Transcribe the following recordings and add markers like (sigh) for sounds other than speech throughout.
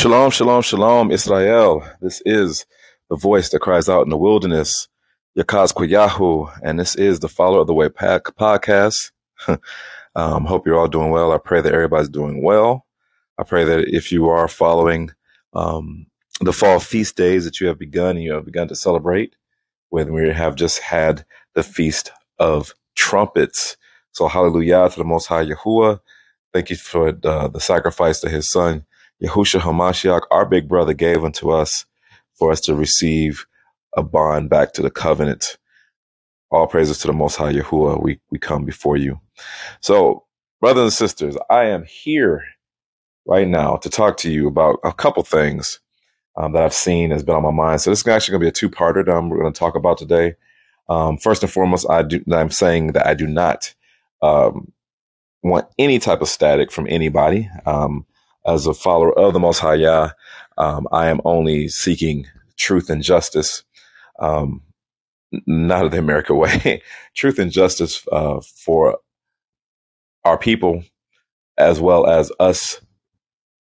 Shalom, shalom, shalom, Israel. This is the voice that cries out in the wilderness, Yakaz Kwayahu, and this is the Follower of the Way Pack podcast. (laughs) um, hope you're all doing well. I pray that everybody's doing well. I pray that if you are following um, the fall feast days that you have begun and you have begun to celebrate, when we have just had the feast of trumpets. So hallelujah to the Most High Yahuwah. Thank you for the, sacrifice that His Son Yahushua Hamashiach, our big brother, gave unto us for us to receive a bond back to the covenant. All praises to the Most High Yahuwah. We we come before you. So, brothers and sisters, I am here right now to talk to you about a couple things um, that I've seen has been on my mind. So this is actually going to be a two-parter that I'm going to talk about today. Um, first and foremost, I do. I'm saying that I do not um, want any type of static from anybody. Um, as a follower of the Most High Yah, um, I am only seeking truth and justice, um, not of the America (laughs) way, truth and justice uh, for our people, as well as us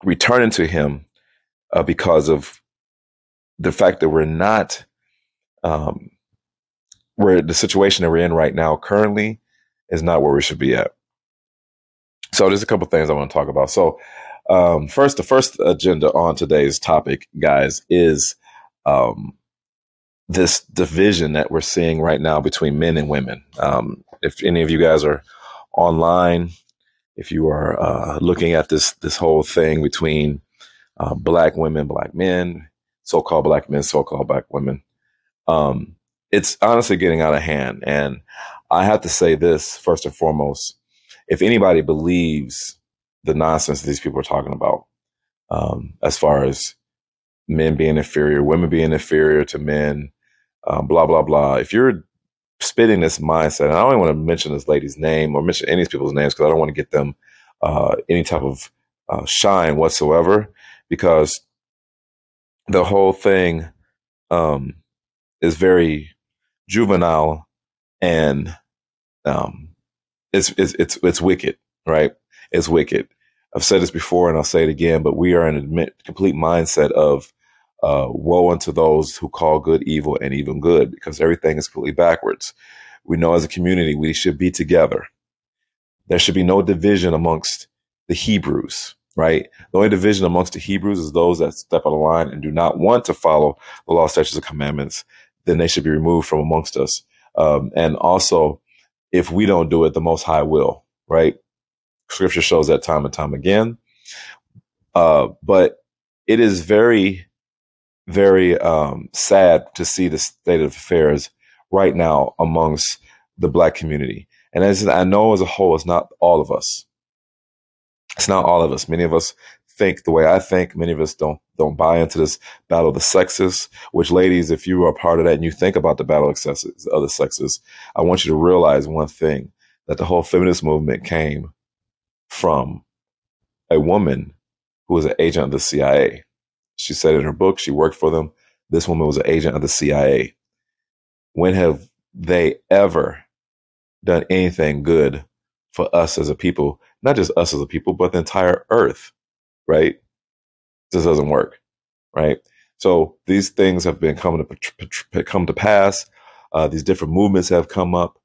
returning to Him uh, because of the fact that we're not, um, where the situation that we're in right now currently is not where we should be at. So there's a couple things I want to talk about. So um, first, the first agenda on today's topic, guys, is um, this division that we're seeing right now between men and women. Um, if any of you guys are online, if you are uh, looking at this this whole thing between uh, black women, black men, so-called black men, so-called black women, um, it's honestly getting out of hand. And I have to say this first and foremost: if anybody believes the nonsense these people are talking about, um, as far as men being inferior, women being inferior to men, um, blah blah blah. If you're spitting this mindset, and I don't even want to mention this lady's name or mention any of these people's names because I don't want to get them uh, any type of uh, shine whatsoever, because the whole thing um, is very juvenile and um, it's, it's it's it's wicked, right? It's wicked. I've said this before and I'll say it again, but we are in a complete mindset of uh, woe unto those who call good evil and even good because everything is completely backwards. We know as a community we should be together. There should be no division amongst the Hebrews, right? The only division amongst the Hebrews is those that step on the line and do not want to follow the law, statutes, and commandments. Then they should be removed from amongst us. Um, and also, if we don't do it, the Most High will, right? Scripture shows that time and time again. Uh, but it is very, very um, sad to see the state of affairs right now amongst the black community. And as I know as a whole, it's not all of us. It's not all of us. Many of us think the way I think. Many of us don't don't buy into this battle of the sexes. Which, ladies, if you are part of that and you think about the battle of the sexes, I want you to realize one thing: that the whole feminist movement came from a woman who was an agent of the CIA. She said in her book she worked for them. This woman was an agent of the CIA. When have they ever done anything good for us as a people? Not just us as a people, but the entire earth, right? This doesn't work, right? So these things have been coming to come to pass. Uh, these different movements have come up.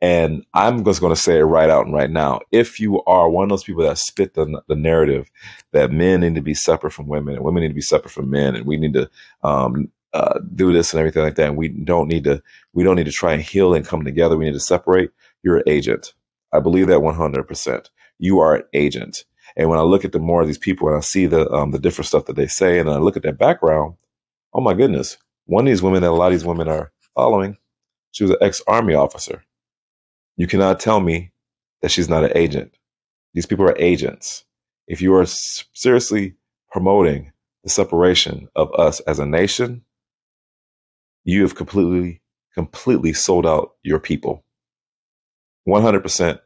And I'm just going to say it right out and right now. If you are one of those people that spit the, the narrative that men need to be separate from women and women need to be separate from men and we need to um, uh, do this and everything like that, and we don't need to we don't need to try and heal and come together. We need to separate. You're an agent. I believe that 100. percent You are an agent. And when I look at the more of these people and I see the um, the different stuff that they say, and I look at their background, oh my goodness, one of these women that a lot of these women are following, she was an ex army officer you cannot tell me that she's not an agent. These people are agents. If you are seriously promoting the separation of us as a nation, you have completely, completely sold out your people. 100%.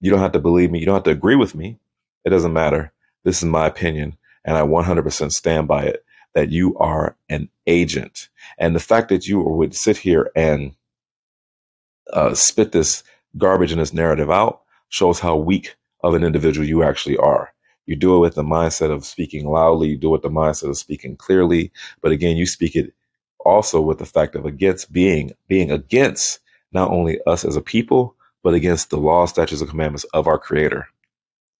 You don't have to believe me. You don't have to agree with me. It doesn't matter. This is my opinion, and I 100% stand by it that you are an agent. And the fact that you would sit here and uh, spit this garbage in this narrative out shows how weak of an individual you actually are. You do it with the mindset of speaking loudly. You do it with the mindset of speaking clearly. But again, you speak it also with the fact of against being being against not only us as a people, but against the law, statutes, and commandments of our Creator.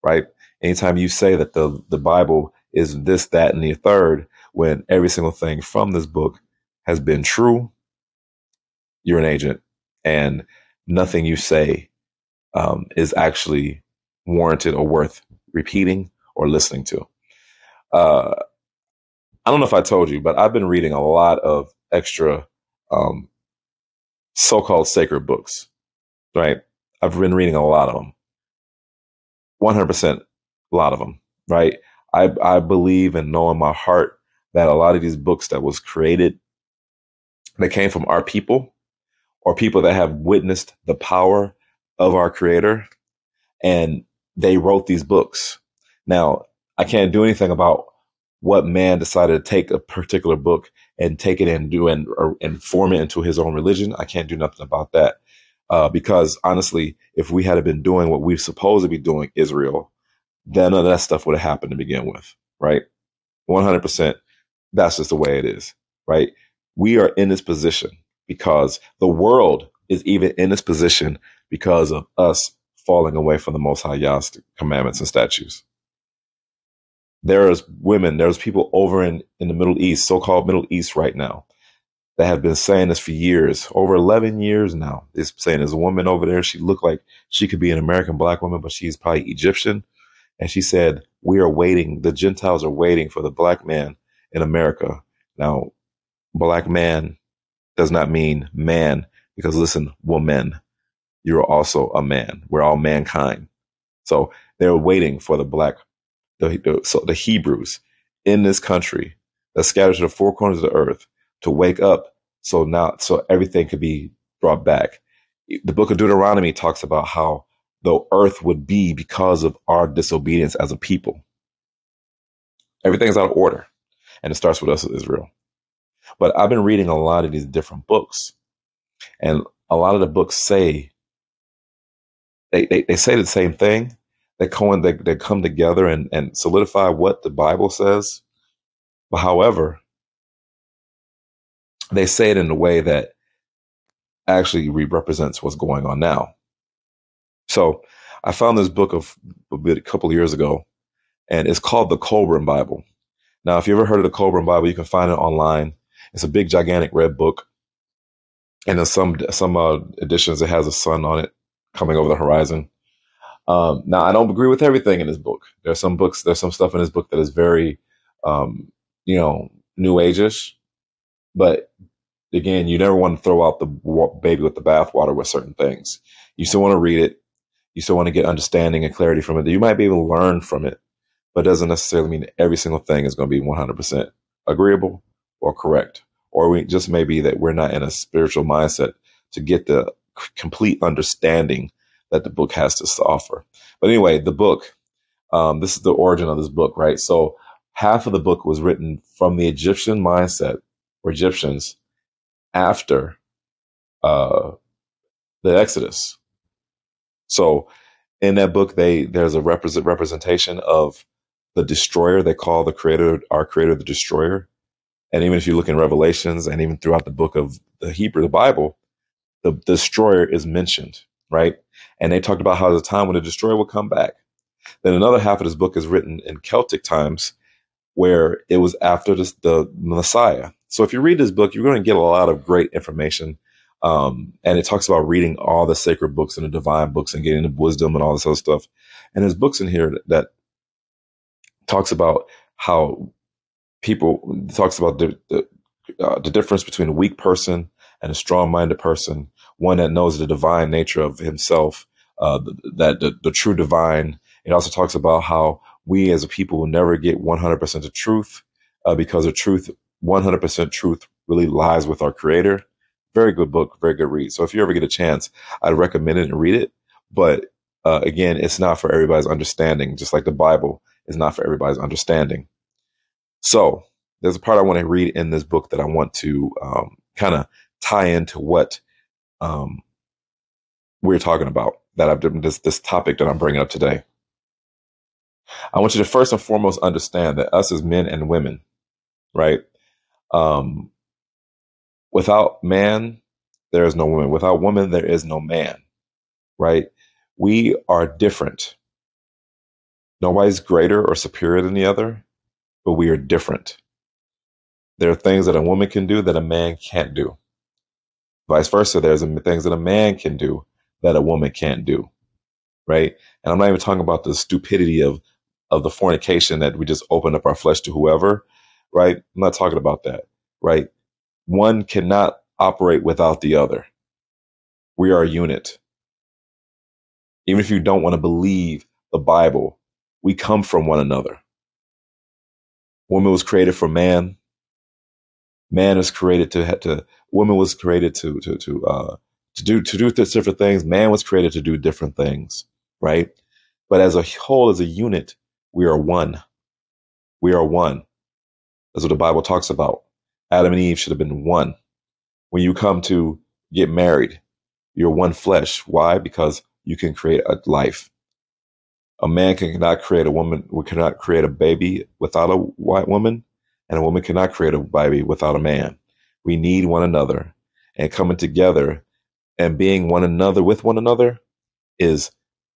Right? Anytime you say that the the Bible is this, that, and the third, when every single thing from this book has been true, you're an agent, and nothing you say um, is actually warranted or worth repeating or listening to. Uh, I don't know if I told you, but I've been reading a lot of extra um, so-called sacred books. Right? I've been reading a lot of them. One hundred percent, a lot of them. Right? I I believe and know in my heart that a lot of these books that was created, they came from our people or people that have witnessed the power of our Creator, and they wrote these books. Now, I can't do anything about what man decided to take a particular book and take it and do and or, and form it into his own religion. I can't do nothing about that uh, because honestly, if we had been doing what we're supposed to be doing, Israel, then none of that stuff would have happened to begin with, right? One hundred percent. That's just the way it is, right? We are in this position because the world is even in this position because of us falling away from the Most High Yah's commandments and statutes there's women, there's people over in, in the Middle East, so called Middle East right now, that have been saying this for years, over 11 years now. It's saying there's a woman over there. She looked like she could be an American black woman, but she's probably Egyptian. And she said, We are waiting, the Gentiles are waiting for the black man in America. Now, black man does not mean man, because listen, woman, you're also a man. We're all mankind. So they're waiting for the black the, the, so the Hebrews in this country that scattered to the four corners of the earth to wake up so now so everything could be brought back. The book of Deuteronomy talks about how the earth would be because of our disobedience as a people. Everything's out of order. And it starts with us Israel. But I've been reading a lot of these different books. And a lot of the books say they, they, they say the same thing, they co- they, they come together and, and solidify what the Bible says. But however, they say it in a way that actually represents what's going on now. So I found this book of a, bit, a couple of years ago, and it's called the Kolbrin Bible. Now, if you ever heard of the Kolbrin Bible, you can find it online. It's a big, gigantic red book, and in some some uh, editions, it has a sun on it coming over the horizon. Um, now, I don't agree with everything in this book. There's some books, there's some stuff in this book that is very, um, you know, new ageish. But again, you never want to throw out the baby with the bathwater with certain things. You still want to read it. You still want to get understanding and clarity from it. You might be able to learn from it, but it doesn't necessarily mean every single thing is going to be 100% agreeable or correct. Or we just may be that we're not in a spiritual mindset to get the complete understanding that the book has to offer. But anyway, the book, um, this is the origin of this book, right? So half of the book was written from the Egyptian mindset or Egyptians after uh, the Exodus. So in that book, they there's a represent, representation of the destroyer. They call the creator, our creator, the destroyer. And even if you look in Revelations and even throughout the book of the Hebrew, the Bible, the destroyer is mentioned, right? And they talked about how the time when the destroyer will come back. Then another half of this book is written in Celtic times, where it was after this, the Messiah. So if you read this book, you're going to get a lot of great information. Um, and it talks about reading all the sacred books and the divine books and getting the wisdom and all this other stuff. And there's books in here that, that talks about how people talks about the the, uh, the difference between a weak person and a strong-minded person, one that knows the divine nature of himself uh, that the, the true divine. It also talks about how we as a people will never get 100% of truth uh, because the truth, 100% truth, really lies with our Creator. Very good book, very good read. So if you ever get a chance, I'd recommend it and read it. But uh, again, it's not for everybody's understanding, just like the Bible is not for everybody's understanding. So there's a part I want to read in this book that I want to um, kind of tie into what um, we're talking about that I've this this topic that I'm bringing up today. I want you to first and foremost understand that us as men and women, right? Um, without man, there is no woman. Without woman, there is no man, right? We are different. Nobody's greater or superior than the other, but we are different. There are things that a woman can do that a man can't do. Vice versa, there's things that a man can do that a woman can't do, right? And I'm not even talking about the stupidity of of the fornication that we just open up our flesh to whoever, right? I'm not talking about that, right? One cannot operate without the other. We are a unit. Even if you don't want to believe the Bible, we come from one another. Woman was created for man. Man is created to to woman was created to to to uh to do to do different things. Man was created to do different things, right? But as a whole, as a unit, we are one. We are one. That's what the Bible talks about. Adam and Eve should have been one. When you come to get married, you're one flesh. Why? Because you can create a life. A man cannot create a woman, we cannot create a baby without a white woman, and a woman cannot create a baby without a man. We need one another. And coming together and being one another with one another is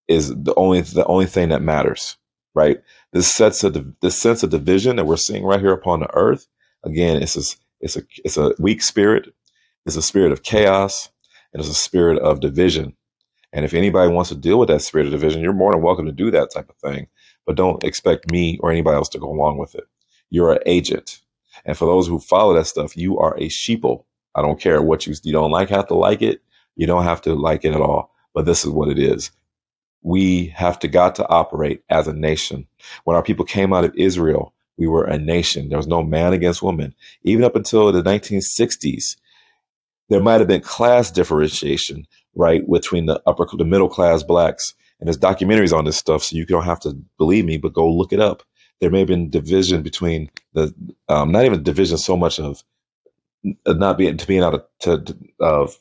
is the only the only thing that matters right? This sets a this sense of division that we're seeing right here upon the earth. Again, it's a it's a it's a weak spirit. It's a spirit of chaos, and it's a spirit of division. And if anybody wants to deal with that spirit of division, you're more than welcome to do that type of thing. But don't expect me or anybody else to go along with it. You're an agent. And for those who follow that stuff, you are a sheeple. I don't care what you you don't like, have to like it. You don't have to like it at all. But this is what it is we have to got to operate as a nation. When our people came out of Israel, we were a nation. There was no man against woman. Even up until the 1960s, there might have been class differentiation, right, between the upper, the middle class blacks. And there's documentaries on this stuff, so you don't have to believe me, but go look it up. There may have been division between the, um, not even division so much of not being to being out of to, of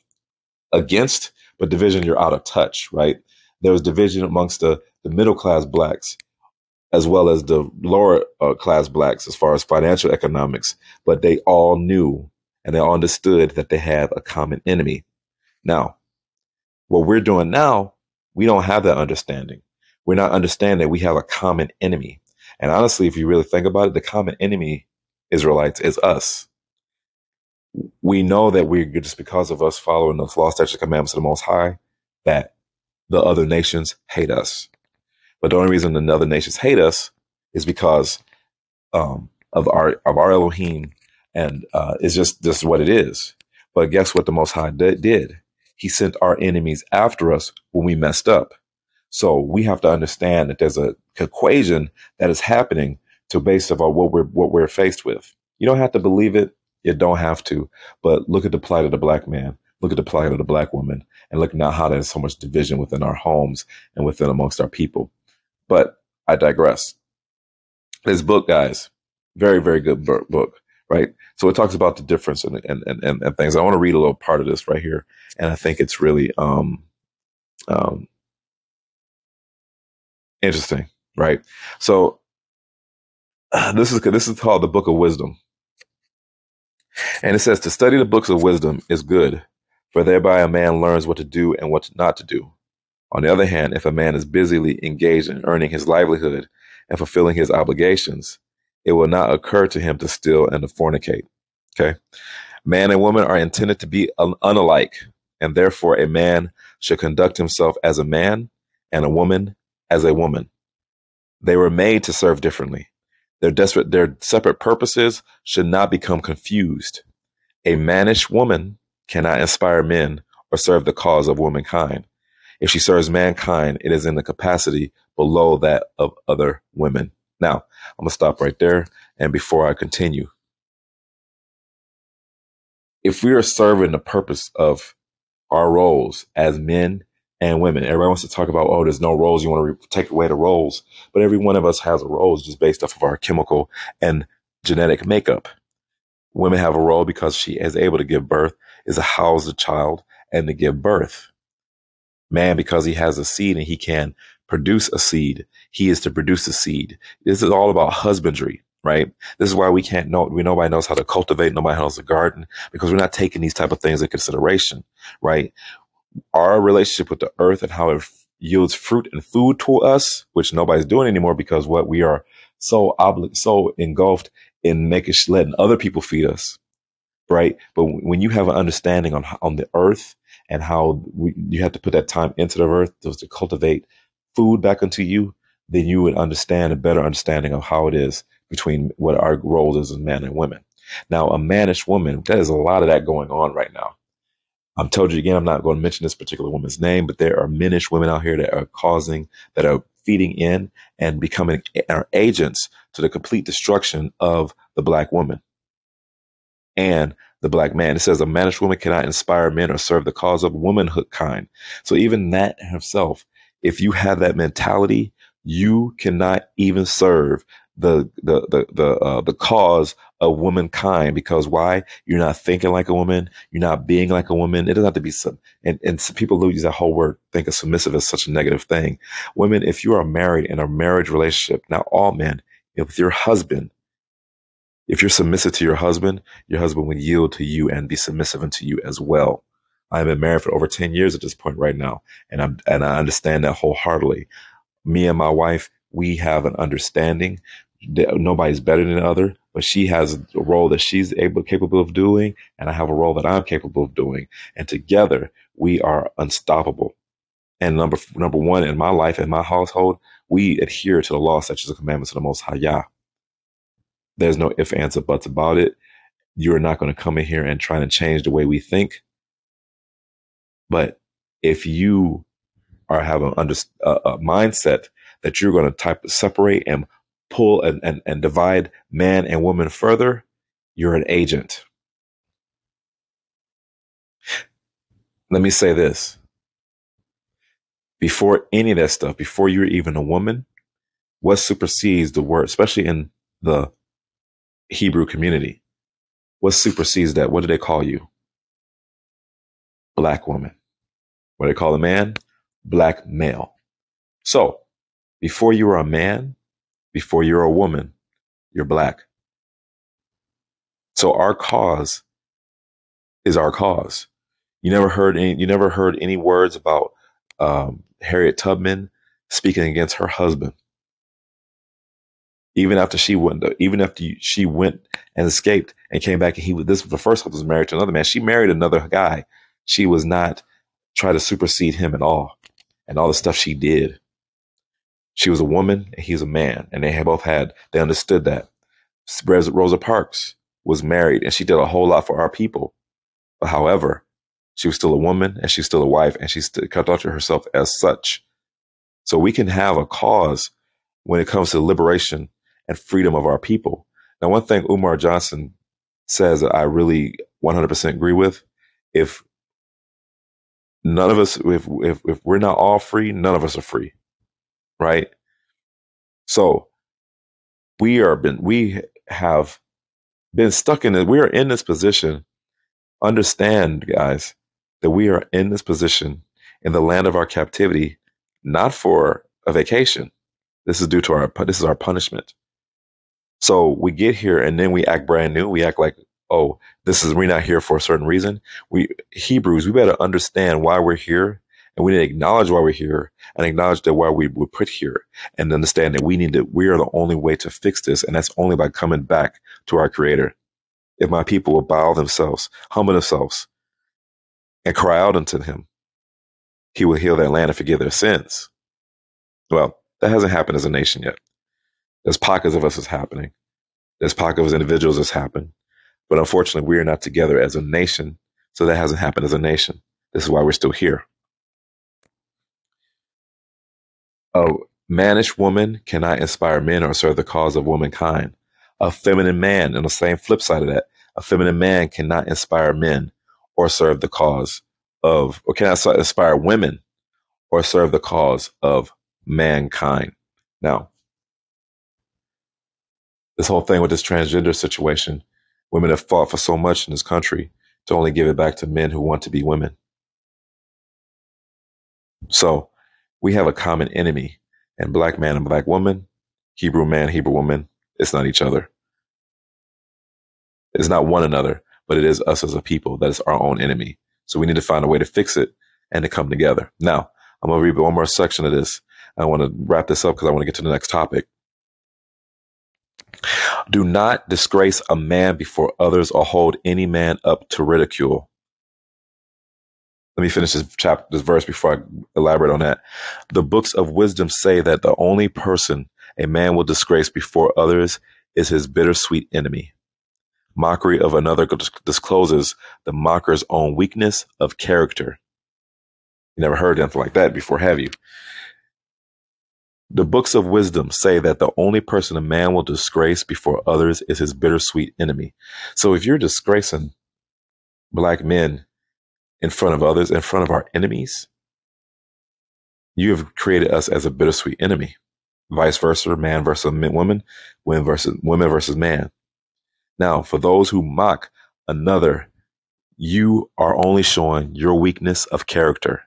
against, but division you're out of touch, right? there was division amongst the, the middle class blacks as well as the lower uh, class blacks as far as financial economics, but they all knew and they all understood that they have a common enemy. Now, what we're doing now, we don't have that understanding. We're not understanding we have a common enemy. And honestly, if you really think about it, the common enemy, Israelites, is us. We know that we're just because of us following the law, statutes, commandments of the Most High, that the other nations hate us. But the only reason the other nations hate us is because um, of our of our Elohim, and uh, it's just is what it is. But guess what? The Most High did. He sent our enemies after us when we messed up. So we have to understand that there's a equation that is happening to based on what we're what we're faced with. You don't have to believe it. You don't have to. But look at the plight of the black man. Look at the plight of the black woman and look now how there's so much division within our homes and within amongst our people. But I digress. This book, guys, very, very good book, right? So it talks about the difference and, and, and, and things. I want to read a little part of this right here. And I think it's really um, um, interesting, right? So (sighs) this is this is called the Book of Wisdom. And it says to study the books of wisdom is good, for thereby a man learns what to do and what not to do. On the other hand, if a man is busily engaged in earning his livelihood and fulfilling his obligations, it will not occur to him to steal and to fornicate. Okay. Man and woman are intended to be unalike, and therefore a man should conduct himself as a man and a woman as a woman. They were made to serve differently. Their desperate, their separate purposes should not become confused. A mannish woman cannot inspire men or serve the cause of womankind. If she serves mankind, it is in the capacity below that of other women. Now, I'm going to stop right there. And before I continue, if we are serving the purpose of our roles as men and women, everybody wants to talk about, oh, there's no roles. You want to re- take away the roles. But every one of us has a role just based off of our chemical and genetic makeup. Women have a role because she is able to give birth is to house the child and to give birth. Man, because he has a seed and he can produce a seed. He is to produce a seed. This is all about husbandry, right? This is why we can't know, we nobody knows how to cultivate, nobody knows the garden because we're not taking these type of things in consideration, right? Our relationship with the earth and how it yields fruit and food to us, which nobody's doing anymore because what we are so obli- so engulfed in making letting other people feed us, right? But when you have an understanding on on the earth and how we, you have to put that time into the earth to, to cultivate food back into you, then you would understand a better understanding of how it is between what our role is as men and women. Now, a mannish woman, there's a lot of that going on right now. I'm told you again, I'm not going to mention this particular woman's name, but there are menish women out here that are causing, that are feeding in and becoming our agents to the complete destruction of the black woman and the black man. It says a mannish woman cannot inspire men or serve the cause of womanhood kind. So even that herself, if you have that mentality, you cannot even serve the the the the uh, the cause of womankind because why? You're not thinking like a woman. You're not being like a woman. It doesn't have to be some and and some people use that whole word think of submissive as such a negative thing. Women if you are married in a marriage relationship not all men if your husband if you're submissive to your husband your husband will yield to you and be submissive unto you as well I've been married for over 10 years at this point right now and I'm and I understand that wholeheartedly me and my wife we have an understanding that nobody's better than the other, but she has a role that she's able capable of doing, and I have a role that I'm capable of doing, and together we are unstoppable. And number number one in my life in my household, we adhere to the law, such as the commandments of the Most High Yah. There's no ifs, ands, or buts about it. You're not going to come in here and try to change the way we think. But if you are have a, a mindset that you're going to type separate and pull and, and, and divide man and woman further, you're an agent. Let me say this. Before any of that stuff, before you're even a woman, what supersedes the word, especially in the Hebrew community? What supersedes that? What do they call you? Black woman. What do they call a man? Black male. So, before you are a man, before you're a woman, you're black. So our cause is our cause. You never heard any. You never heard any words about um, Harriet Tubman speaking against her husband. Even after she went, even after she went and escaped and came back, and he was this was the first husband was married to another man. She married another guy. She was not try to supersede him at all, and all the stuff she did. She was a woman and he's a man, and they both had they understood that. Rosa Parks was married and she did a whole lot for our people. But however, she was still a woman and she's still a wife and she still conducted herself as such. So we can have a cause when it comes to liberation and freedom of our people. Now, one thing Umar Johnson says that I really 100% agree with, if none of us, if, if, if we're not all free, none of us are free right? So we are been we have been stuck in it. We are in this position. Understand, guys, that we are in this position in the land of our captivity, not for a vacation. This is due to our this is our punishment. So we get here and then we act brand new. We act like, oh, this is we're not here for a certain reason. We Hebrews, we better understand why we're here and we need to acknowledge why we're here and acknowledge that why we were put here and understand that we need to, we are the only way to fix this. And that's only by coming back to our creator. If my people will bow themselves, humble themselves and cry out unto him, he will heal their land and forgive their sins. Well, that hasn't happened as a nation yet. There's pockets of us that's happening. There's pockets of individuals that's happened. But unfortunately, we are not together as a nation. So that hasn't happened as a nation. This is why we're still here. A mannish woman cannot inspire men or serve the cause of womankind. A feminine man, on the same flip side of that, a feminine man cannot inspire men or serve the cause of, or cannot inspire women or serve the cause of mankind. Now, this whole thing with this transgender situation, women have fought for so much in this country to only give it back to men who want to be women. So we have a common enemy, and black man and black woman, Hebrew man, Hebrew woman, it's not each other. It's not one another, but it is us as a people that is our own enemy. So we need to find a way to fix it and to come together. Now, I'm going to read one more section of this. I want to wrap this up because I want to get to the next topic. Do not disgrace a man before others or hold any man up to ridicule. Let me finish this chapter, this verse before I elaborate on that. The books of wisdom say that the only person a man will disgrace before others is his bittersweet enemy. Mockery of another discloses the mocker's own weakness of character. You never heard anything like that before, have you? The books of wisdom say that the only person a man will disgrace before others is his bittersweet enemy. So if you're disgracing black men in front of others, in front of our enemies, you have created us as a bittersweet enemy. Vice versa, man versus woman, women versus women versus man. Now, for those who mock another, you are only showing your weakness of character.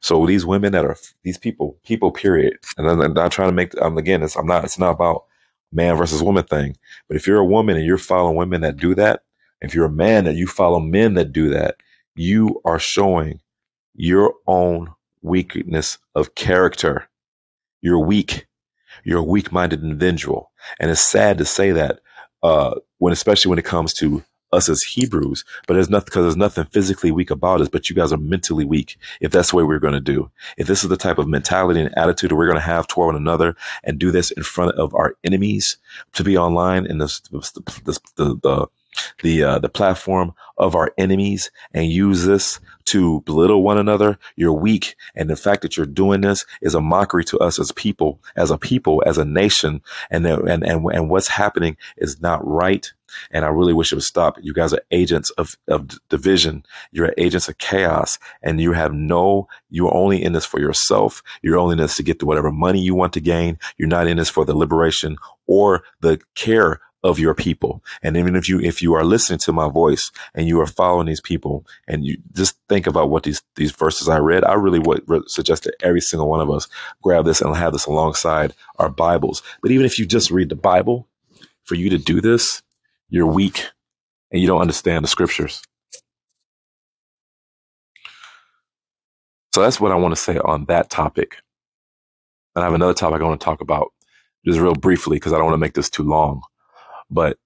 So these women that are these people, people, period. And I'm not trying to make. Again, it's I'm not. It's not about man versus woman thing. But if you're a woman and you're following women that do that, if you're a man that you follow men that do that, you are showing your own weakness of character. You're weak. You're a weak-minded individual, and it's sad to say that uh, when, especially when it comes to us as Hebrews, but there's nothing because there's nothing physically weak about us, but you guys are mentally weak. If that's way we're going to do, if this is the type of mentality and attitude that we're going to have toward one another and do this in front of our enemies to be online in this the, the, the, uh, the platform of our enemies and use this to belittle one another, you're weak. And the fact that you're doing this is a mockery to us as people, as a people, as a nation. And, and, and, and what's happening is not right. And I really wish it would stop. You guys are agents of, of division. You're agents of chaos and you have no, you're only in this for yourself. You're only in this to get to whatever money you want to gain. You're not in this for the liberation or the care of your people. And even if you, if you are listening to my voice and you are following these people and you just think about what these, these verses I read, I really would suggest that every single one of us grab this and have this alongside our Bibles. But even if you just read the Bible, for you to do this, you're weak and you don't understand the scriptures. So that's what I want to say on that topic. And I have another topic I want to talk about just real briefly because I don't want to make this too long. But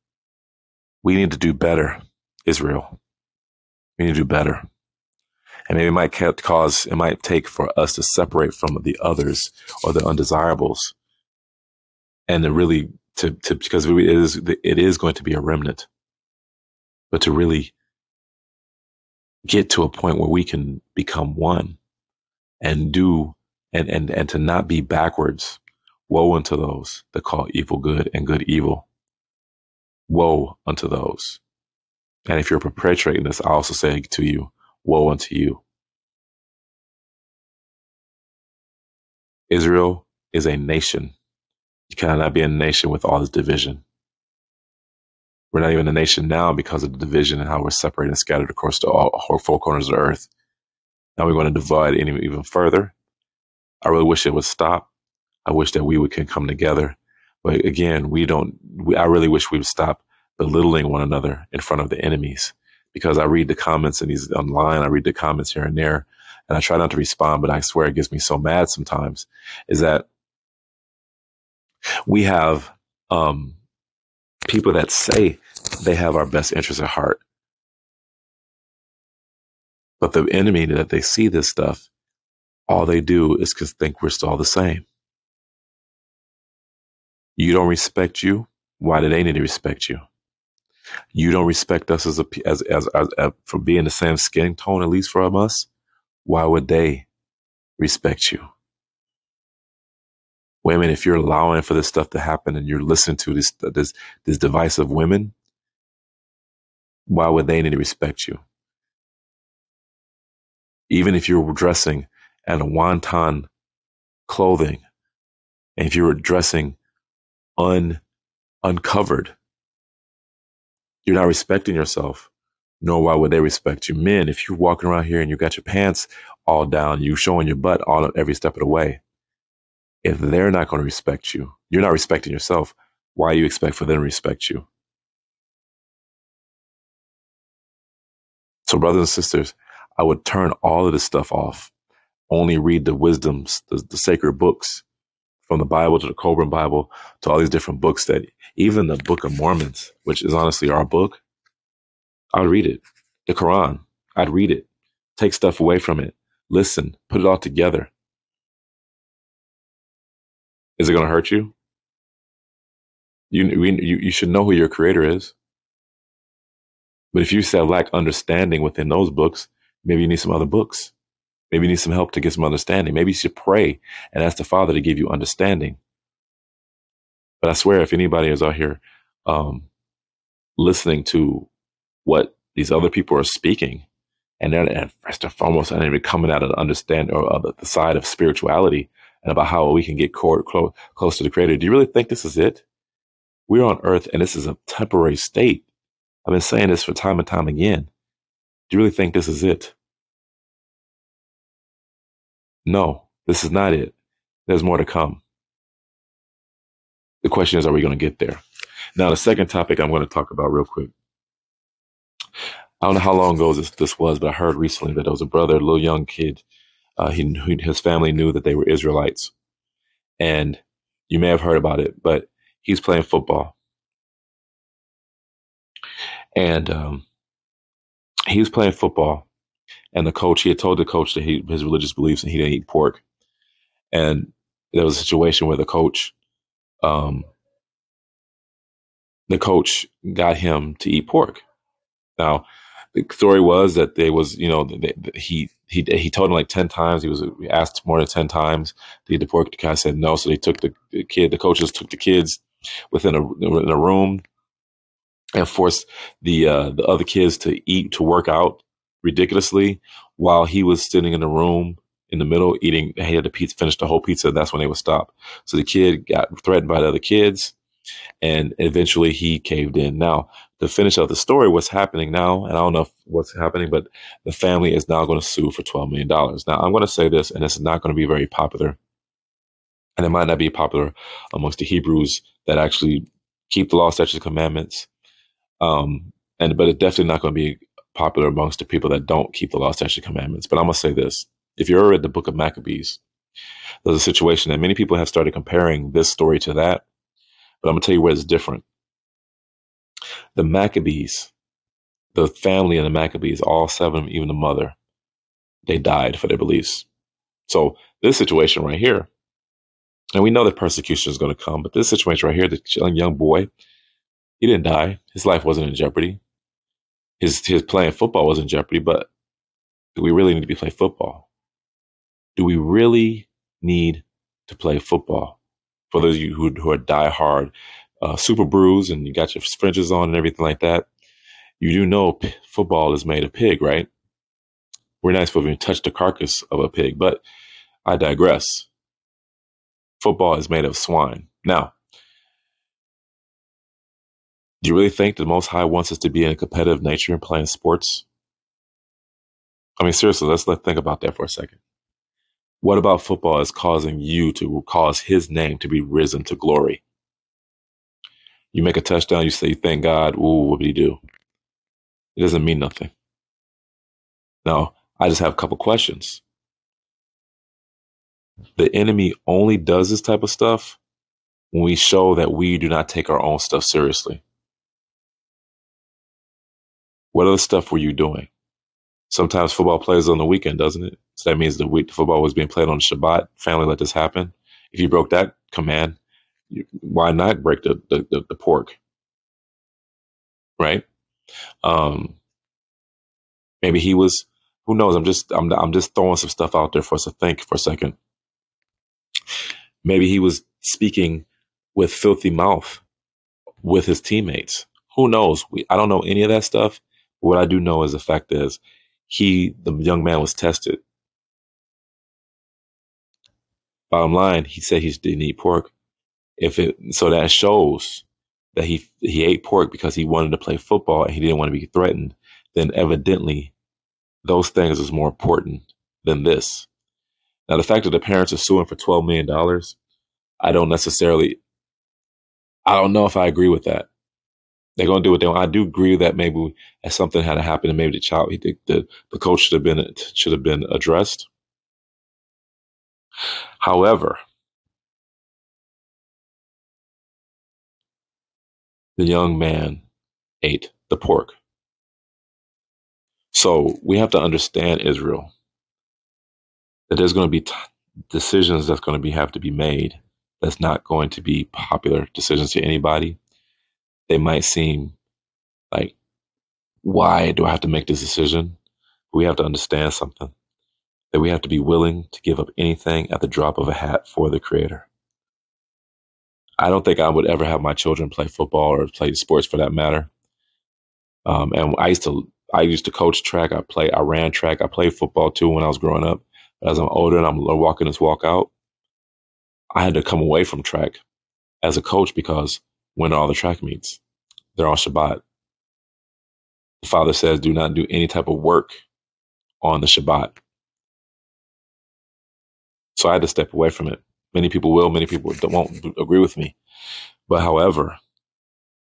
we need to do better, Israel. We need to do better. And maybe it might cause, it might take for us to separate from the others or the undesirables and to really, to, to because it is, it is going to be a remnant, but to really get to a point where we can become one and do and, and, and to not be backwards. Woe unto those that call evil good and good evil woe unto those. And if you're perpetrating this, I also say to you, woe unto you. Israel is a nation. You cannot be a nation with all this division. We're not even a nation now because of the division and how we're separated and scattered across the all, four corners of the earth. Now we're going to divide even further. I really wish it would stop. I wish that we would can come together but again, we don't, we, I really wish we would stop belittling one another in front of the enemies because I read the comments and these online, I read the comments here and there, and I try not to respond, but I swear it gets me so mad sometimes is that we have um, people that say they have our best interests at heart. But the enemy that they see this stuff, all they do is think we're still the same. You don't respect you. Why do they need to respect you? You don't respect us as a as as, as, as for being the same skin tone, at least from us. Why would they respect you? Women, if you're allowing for this stuff to happen and you're listening to this this this device of women, why would they need to respect you? Even if you're dressing in a wanton clothing, and if you're dressing un, uncovered. You're not respecting yourself, nor why would they respect you. Men, if you're walking around here and you got your pants all down, you showing your butt on every step of the way. If they're not going to respect you, you're not respecting yourself. Why you expect for them to respect you? So, brothers and sisters, I would turn all of this stuff off. Only read the wisdoms, the, the sacred books, from the Bible to the Kolbrin Bible to all these different books that even the Book of Mormons, which is honestly our book, I'd read it. The Quran, I'd read it. Take stuff away from it. Listen, put it all together. Is it going to hurt you? You, we, you? you should know who your creator is. But if you still lack understanding within those books, maybe you need some other books. Maybe you need some help to get some understanding. Maybe you should pray and ask the Father to give you understanding. But I swear, if anybody is out here um, listening to what these other people are speaking, and they're and first and foremost, and they're coming out of the understand or the side of spirituality and about how we can get close, close to the Creator. Do you really think this is it? We're on Earth, and this is a temporary state. I've been saying this for time and time again. Do you really think this is it? No, this is not it. There's more to come. The question is, are we going to get there? Now, the second topic I'm going to talk about real quick. I don't know how long ago this, this was, but I heard recently that there was a brother, a little young kid. Uh, he, his family knew that they were Israelites. And you may have heard about it, but he's playing football. And um, he was playing football and the coach, he had told the coach that he his religious beliefs and he didn't eat pork. And there was a situation where the coach, um, the coach got him to eat pork. Now, the story was that they was, you know, they, he he he told him like ten times. He was asked more than ten times the. The guy said no, so they took the, the kid. The coaches took the kids within a in a room and forced the uh, the other kids to eat to work out ridiculously while he was sitting in the room in the middle eating he had to pizza finished the whole pizza that's when they would stop so the kid got threatened by the other kids and eventually he caved in now to finish out the story what's happening now and i don't know what's happening but the family is now going to sue for $12 million now i'm going to say this and it's not going to be very popular and it might not be popular amongst the hebrews that actually keep the law statutes commandments um, and but it's definitely not going to be popular amongst the people that don't keep the law, statute, commandments. But I'm gonna say this: if you ever read the book of Maccabees, there's a situation that many people have started comparing this story to that. But I'm gonna tell you where it's different. The Maccabees, the family of the Maccabees, all seven, even the mother, they died for their beliefs. So this situation right here, and we know that persecution is going to come, but this situation right here, the young boy, he didn't die. His life wasn't in jeopardy his his playing football was in jeopardy, but do we really need to be playing football? Do we really need to play football? For those of you who, who are diehard uh, SuperBrus and you got your fringes on and everything like that, you do know p- football is made of pig, right? We're not supposed to touch the carcass of a pig, but I digress. Football is made of swine. Now, do you really think the Most High wants us to be in a competitive nature and playing sports? I mean, seriously, let's let think about that for a second. What about football is causing you to cause His name to be risen to glory? You make a touchdown, you say, "Thank God." Ooh, what did He do? It doesn't mean nothing. Now, I just have a couple questions. The enemy only does this type of stuff when we show that we do not take our own stuff seriously. What other stuff were you doing? Sometimes football plays on the weekend, doesn't it? So that means the week the football was being played on Shabbat. Family let this happen. If you broke that command, why not break the, the, the, the pork? Right? Um, maybe he was. Who knows? I'm just I'm I'm just throwing some stuff out there for us to think for a second. Maybe he was speaking with filthy mouth with his teammates. Who knows? We, I don't know any of that stuff. What I do know is the fact is he, the young man, was tested. Bottom line, he said he didn't eat pork. If it so that shows that he he ate pork because he wanted to play football and he didn't want to be threatened, then evidently those things is more important than this. Now, the fact that the parents are suing for $12 million, I don't necessarily, I don't know if I agree with that. They're to do what they want. I do agree that maybe something had to happen and maybe the child, the, the, the coach should have been, it should have been addressed. However, the young man ate the pork. So we have to understand Israel that there's going to be t- decisions that's going to be have to be made that's not going to be popular decisions to anybody. They might seem like, why do I have to make this decision? We have to understand something that we have to be willing to give up anything at the drop of a hat for the Creator. I don't think I would ever have my children play football or play sports for that matter. Um, and I used to I used to coach track. I play I ran track. I played football too when I was growing up. But As I'm older and I'm walking this walk out, I had to come away from track as a coach because when are all the track meets? They're on Shabbat. The father says, do not do any type of work on the Shabbat. So I had to step away from it. Many people will, many people won't agree with me. But however,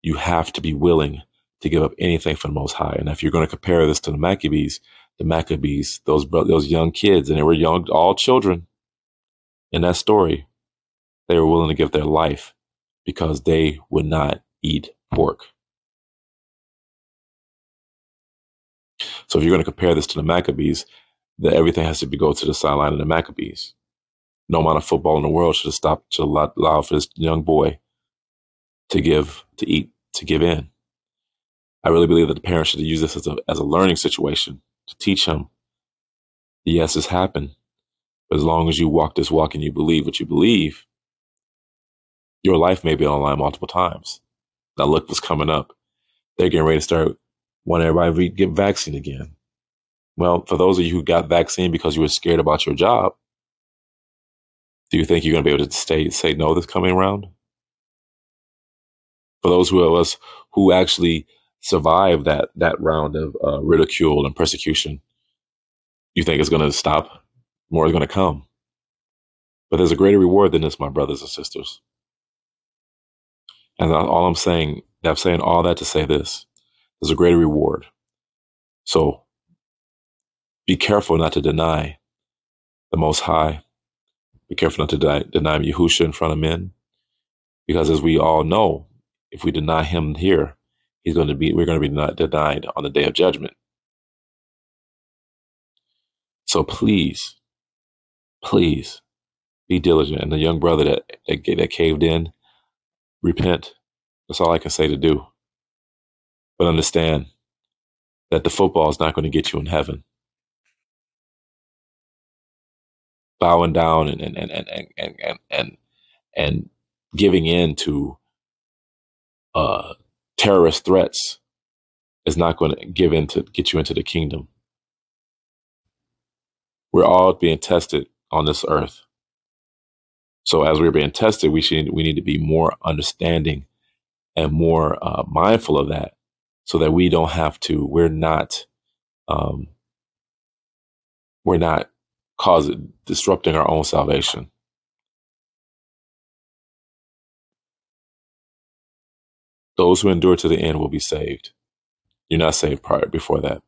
you have to be willing to give up anything for the Most High. And if you're going to compare this to the Maccabees, the Maccabees, those those young kids, and they were young, all children in that story, they were willing to give their life because they would not eat pork. So if you're going to compare this to the Maccabees, that everything has to be go to the sideline of the Maccabees no amount of football in the world should have stopped to allow for this young boy to give, to eat, to give in. I really believe that the parents should use this as a, as a learning situation to teach him, yes, this happened. But as long as you walk this walk and you believe what you believe, your life may be on the line multiple times. Now look what's coming up. They're getting ready to start wanting everybody to get vaccine again. Well, for those of you who got vaccine because you were scared about your job, do you think you're going to be able to stay say no this coming around? For those of us who actually survived that that round of uh, ridicule and persecution, you think it's going to stop? More is going to come. But there's a greater reward than this, my brothers and sisters. And all I'm saying, I'm saying all that to say this: there's a greater reward. So be careful not to deny the Most High be careful not to deny, deny Yahusha in front of men, because as we all know, if we deny him here, he's going to be we're going to be denied on the day of judgment. So please, please be diligent. And the young brother that, that, that caved in, repent. That's all I can say to do. But understand that the football is not going to get you in heaven. Bowing down and and and and and and and, and giving in to uh, terrorist threats is not going to give in to get you into the kingdom. We're all being tested on this earth. So as we're being tested, we should we need to be more understanding and more uh, mindful of that, so that we don't have to. We're not. Um, we're not cause it disrupting our own salvation. Those who endure to the end will be saved. You're not saved prior before that.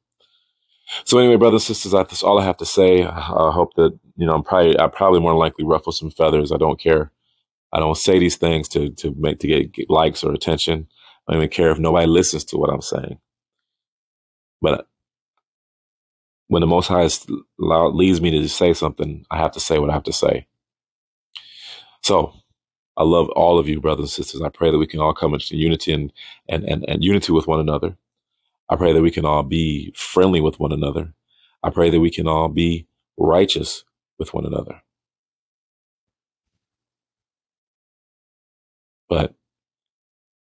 So anyway, brothers and sisters, that's all I have to say. I hope that you know I'm probably I probably more likely ruffle some feathers. I don't care. I don't say these things to to make to get, get likes or attention. I don't even care if nobody listens to what I'm saying. But when the Most High leads me to say something, I have to say what I have to say. So I love all of you, brothers and sisters. I pray that we can all come into unity and, and, and, and unity with one another. I pray that we can all be friendly with one another. I pray that we can all be righteous with one another. But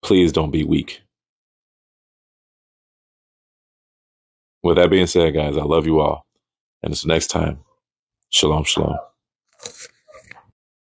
please don't be weak. With that being said, guys, I love you all. And until next time, shalom, shalom.